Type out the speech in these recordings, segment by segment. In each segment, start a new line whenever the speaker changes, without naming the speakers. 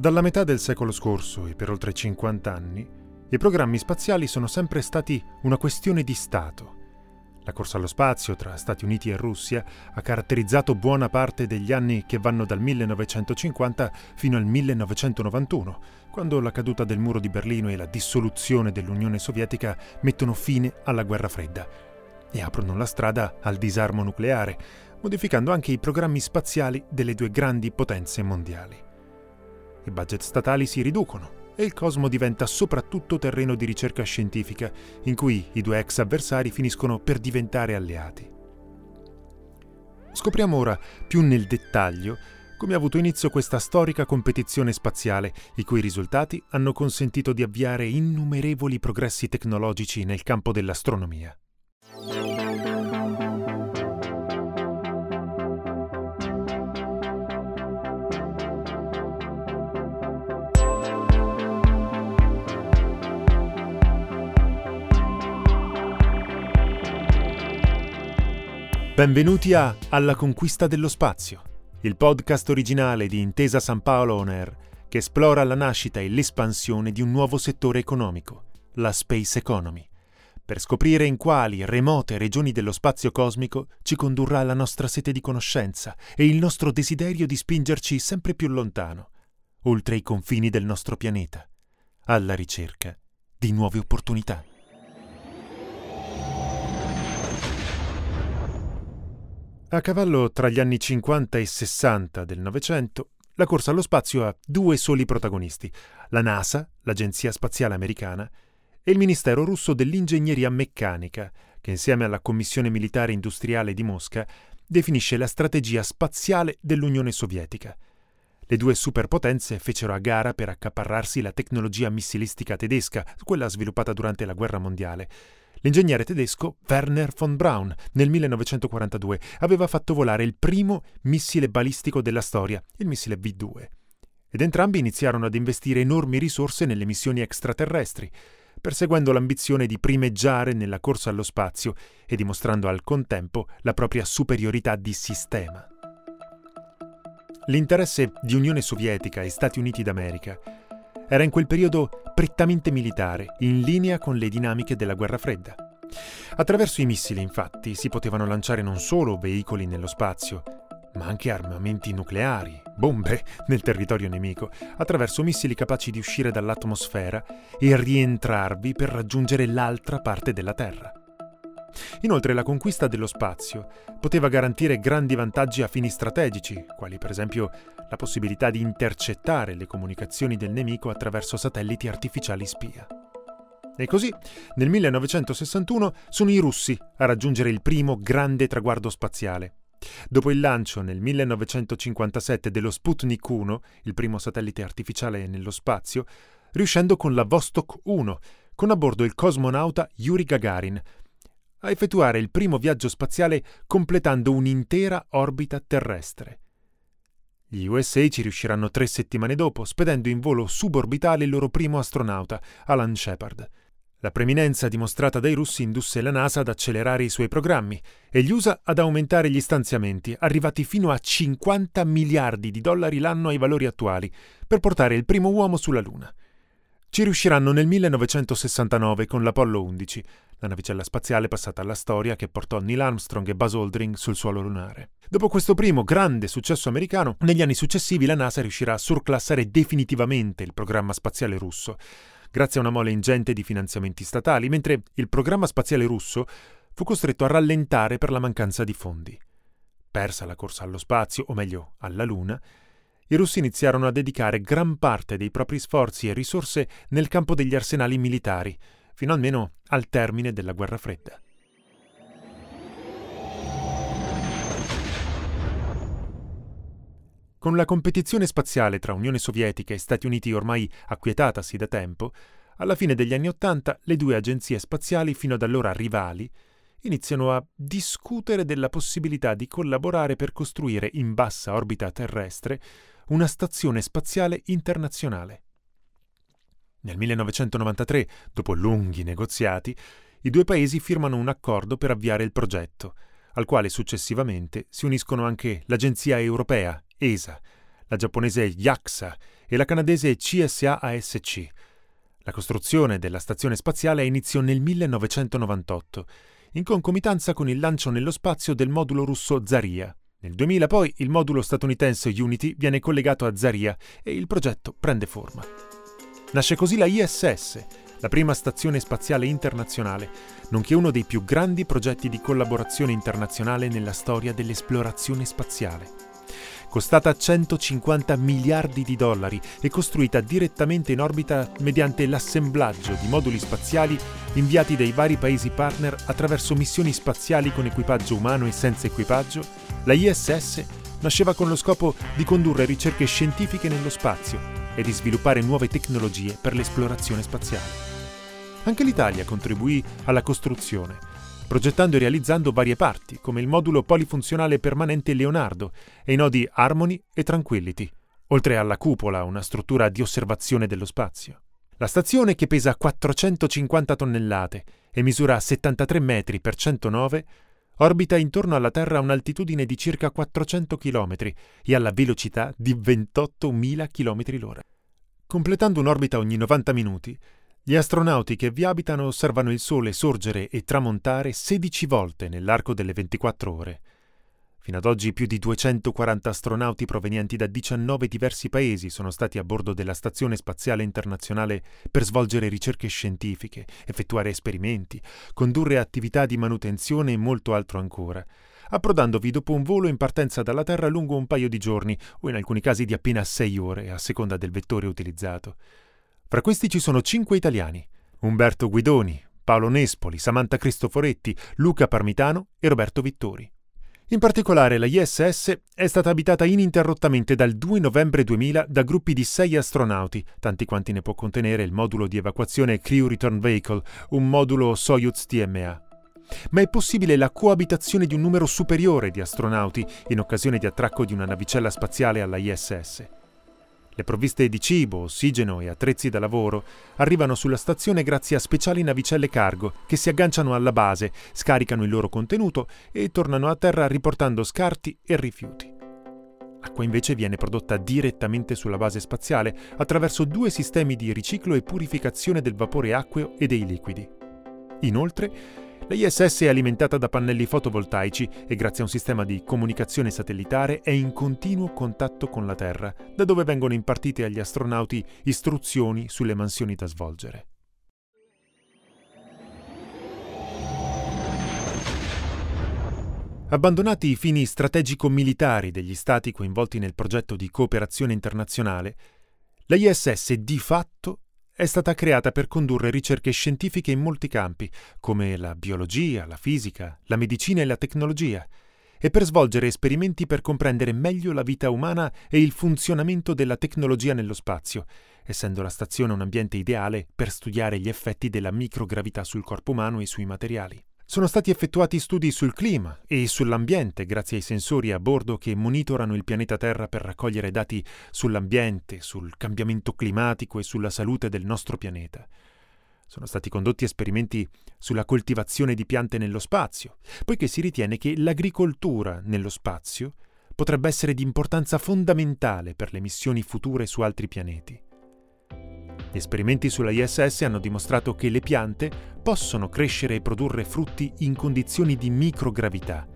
Dalla metà del secolo scorso e per oltre 50 anni, i programmi spaziali sono sempre stati una questione di Stato. La corsa allo spazio tra Stati Uniti e Russia ha caratterizzato buona parte degli anni che vanno dal 1950 fino al 1991, quando la caduta del muro di Berlino e la dissoluzione dell'Unione Sovietica mettono fine alla guerra fredda e aprono la strada al disarmo nucleare, modificando anche i programmi spaziali delle due grandi potenze mondiali i budget statali si riducono e il cosmo diventa soprattutto terreno di ricerca scientifica, in cui i due ex avversari finiscono per diventare alleati. Scopriamo ora, più nel dettaglio, come ha avuto inizio questa storica competizione spaziale, i cui risultati hanno consentito di avviare innumerevoli progressi tecnologici nel campo dell'astronomia. Benvenuti a Alla conquista dello spazio, il podcast originale di Intesa San Paolo On Air che esplora la nascita e l'espansione di un nuovo settore economico, la space economy, per scoprire in quali remote regioni dello spazio cosmico ci condurrà la nostra sete di conoscenza e il nostro desiderio di spingerci sempre più lontano, oltre i confini del nostro pianeta, alla ricerca di nuove opportunità. A cavallo tra gli anni 50 e 60 del Novecento, la corsa allo spazio ha due soli protagonisti, la NASA, l'Agenzia Spaziale Americana, e il Ministero russo dell'Ingegneria Meccanica, che insieme alla Commissione Militare Industriale di Mosca definisce la strategia spaziale dell'Unione Sovietica. Le due superpotenze fecero a gara per accaparrarsi la tecnologia missilistica tedesca, quella sviluppata durante la guerra mondiale, L'ingegnere tedesco Werner von Braun nel 1942 aveva fatto volare il primo missile balistico della storia, il missile V2. Ed entrambi iniziarono ad investire enormi risorse nelle missioni extraterrestri, perseguendo l'ambizione di primeggiare nella corsa allo spazio e dimostrando al contempo la propria superiorità di sistema. L'interesse di Unione Sovietica e Stati Uniti d'America era in quel periodo prettamente militare, in linea con le dinamiche della guerra fredda. Attraverso i missili, infatti, si potevano lanciare non solo veicoli nello spazio, ma anche armamenti nucleari, bombe nel territorio nemico, attraverso missili capaci di uscire dall'atmosfera e rientrarvi per raggiungere l'altra parte della Terra. Inoltre la conquista dello spazio poteva garantire grandi vantaggi a fini strategici, quali per esempio la possibilità di intercettare le comunicazioni del nemico attraverso satelliti artificiali spia. E così, nel 1961, sono i russi a raggiungere il primo grande traguardo spaziale. Dopo il lancio nel 1957 dello Sputnik 1, il primo satellite artificiale nello spazio, riuscendo con la Vostok 1, con a bordo il cosmonauta Yuri Gagarin, a effettuare il primo viaggio spaziale completando un'intera orbita terrestre. Gli USA ci riusciranno tre settimane dopo, spedendo in volo suborbitale il loro primo astronauta, Alan Shepard. La preminenza dimostrata dai russi indusse la NASA ad accelerare i suoi programmi e gli USA ad aumentare gli stanziamenti, arrivati fino a 50 miliardi di dollari l'anno ai valori attuali, per portare il primo uomo sulla Luna. Ci riusciranno nel 1969 con l'Apollo 11, la navicella spaziale passata alla storia che portò Neil Armstrong e Buzz Aldrin sul suolo lunare. Dopo questo primo grande successo americano, negli anni successivi la NASA riuscirà a surclassare definitivamente il programma spaziale russo, grazie a una mole ingente di finanziamenti statali, mentre il programma spaziale russo fu costretto a rallentare per la mancanza di fondi. Persa la corsa allo spazio, o meglio alla Luna, i russi iniziarono a dedicare gran parte dei propri sforzi e risorse nel campo degli arsenali militari, fino almeno al termine della guerra fredda. Con la competizione spaziale tra Unione Sovietica e Stati Uniti ormai acquietatasi da tempo, alla fine degli anni Ottanta le due agenzie spaziali, fino ad allora rivali, iniziano a discutere della possibilità di collaborare per costruire in bassa orbita terrestre una stazione spaziale internazionale. Nel 1993, dopo lunghi negoziati, i due paesi firmano un accordo per avviare il progetto, al quale successivamente si uniscono anche l'Agenzia Europea, ESA, la giapponese JAXA e la canadese CSA-ASC. La costruzione della stazione spaziale iniziò nel 1998 in concomitanza con il lancio nello spazio del modulo russo Zaria. Nel 2000 poi il modulo statunitense Unity viene collegato a Zaria e il progetto prende forma. Nasce così la ISS, la prima stazione spaziale internazionale, nonché uno dei più grandi progetti di collaborazione internazionale nella storia dell'esplorazione spaziale. Costata 150 miliardi di dollari e costruita direttamente in orbita mediante l'assemblaggio di moduli spaziali inviati dai vari paesi partner attraverso missioni spaziali con equipaggio umano e senza equipaggio, la ISS nasceva con lo scopo di condurre ricerche scientifiche nello spazio e di sviluppare nuove tecnologie per l'esplorazione spaziale. Anche l'Italia contribuì alla costruzione progettando e realizzando varie parti, come il modulo polifunzionale permanente Leonardo e i nodi Harmony e Tranquility, oltre alla cupola, una struttura di osservazione dello spazio. La stazione, che pesa 450 tonnellate e misura 73 metri per 109, orbita intorno alla Terra a un'altitudine di circa 400 km e alla velocità di 28.000 km l'ora. Completando un'orbita ogni 90 minuti, gli astronauti che vi abitano osservano il Sole sorgere e tramontare 16 volte nell'arco delle 24 ore. Fino ad oggi più di 240 astronauti provenienti da 19 diversi paesi sono stati a bordo della Stazione Spaziale Internazionale per svolgere ricerche scientifiche, effettuare esperimenti, condurre attività di manutenzione e molto altro ancora, approdandovi dopo un volo in partenza dalla Terra lungo un paio di giorni o in alcuni casi di appena 6 ore, a seconda del vettore utilizzato. Fra questi ci sono cinque italiani: Umberto Guidoni, Paolo Nespoli, Samantha Cristoforetti, Luca Parmitano e Roberto Vittori. In particolare la ISS è stata abitata ininterrottamente dal 2 novembre 2000 da gruppi di sei astronauti, tanti quanti ne può contenere il modulo di evacuazione Crew Return Vehicle, un modulo Soyuz TMA. Ma è possibile la coabitazione di un numero superiore di astronauti in occasione di attracco di una navicella spaziale alla ISS. Le provviste di cibo, ossigeno e attrezzi da lavoro arrivano sulla stazione grazie a speciali navicelle cargo che si agganciano alla base, scaricano il loro contenuto e tornano a terra riportando scarti e rifiuti. L'acqua invece viene prodotta direttamente sulla base spaziale attraverso due sistemi di riciclo e purificazione del vapore acqueo e dei liquidi. Inoltre, la ISS è alimentata da pannelli fotovoltaici e grazie a un sistema di comunicazione satellitare è in continuo contatto con la Terra, da dove vengono impartite agli astronauti istruzioni sulle mansioni da svolgere. Abbandonati i fini strategico-militari degli Stati coinvolti nel progetto di cooperazione internazionale, la ISS di fatto è stata creata per condurre ricerche scientifiche in molti campi, come la biologia, la fisica, la medicina e la tecnologia, e per svolgere esperimenti per comprendere meglio la vita umana e il funzionamento della tecnologia nello spazio, essendo la stazione un ambiente ideale per studiare gli effetti della microgravità sul corpo umano e sui materiali. Sono stati effettuati studi sul clima e sull'ambiente grazie ai sensori a bordo che monitorano il pianeta Terra per raccogliere dati sull'ambiente, sul cambiamento climatico e sulla salute del nostro pianeta. Sono stati condotti esperimenti sulla coltivazione di piante nello spazio, poiché si ritiene che l'agricoltura nello spazio potrebbe essere di importanza fondamentale per le missioni future su altri pianeti. Gli esperimenti sulla ISS hanno dimostrato che le piante possono crescere e produrre frutti in condizioni di microgravità.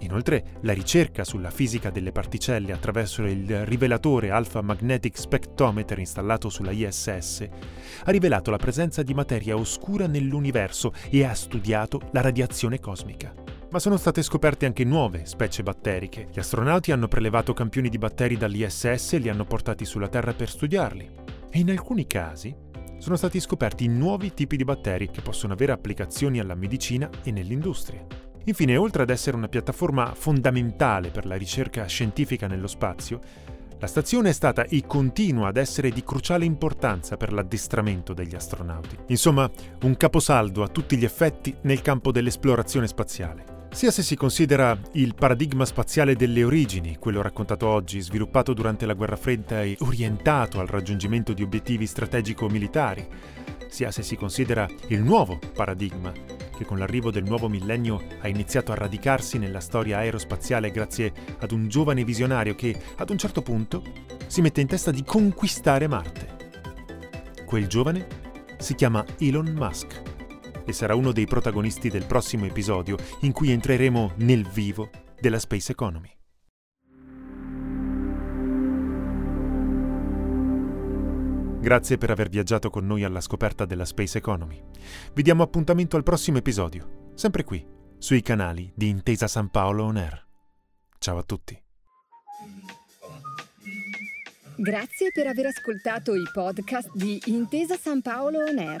Inoltre, la ricerca sulla fisica delle particelle attraverso il rivelatore Alpha Magnetic Spectrometer installato sulla ISS ha rivelato la presenza di materia oscura nell'universo e ha studiato la radiazione cosmica. Ma sono state scoperte anche nuove specie batteriche. Gli astronauti hanno prelevato campioni di batteri dall'ISS e li hanno portati sulla Terra per studiarli e in alcuni casi sono stati scoperti nuovi tipi di batteri che possono avere applicazioni alla medicina e nell'industria. Infine, oltre ad essere una piattaforma fondamentale per la ricerca scientifica nello spazio, la stazione è stata e continua ad essere di cruciale importanza per l'addestramento degli astronauti. Insomma, un caposaldo a tutti gli effetti nel campo dell'esplorazione spaziale. Sia se si considera il paradigma spaziale delle origini, quello raccontato oggi, sviluppato durante la guerra fredda e orientato al raggiungimento di obiettivi strategico-militari, sia se si considera il nuovo paradigma, che con l'arrivo del nuovo millennio ha iniziato a radicarsi nella storia aerospaziale grazie ad un giovane visionario che, ad un certo punto, si mette in testa di conquistare Marte. Quel giovane si chiama Elon Musk e sarà uno dei protagonisti del prossimo episodio in cui entreremo nel vivo della Space Economy. Grazie per aver viaggiato con noi alla scoperta della Space Economy. Vi diamo appuntamento al prossimo episodio, sempre qui, sui canali di Intesa San Paolo On Air. Ciao a tutti.
Grazie per aver ascoltato i podcast di Intesa San Paolo On Air.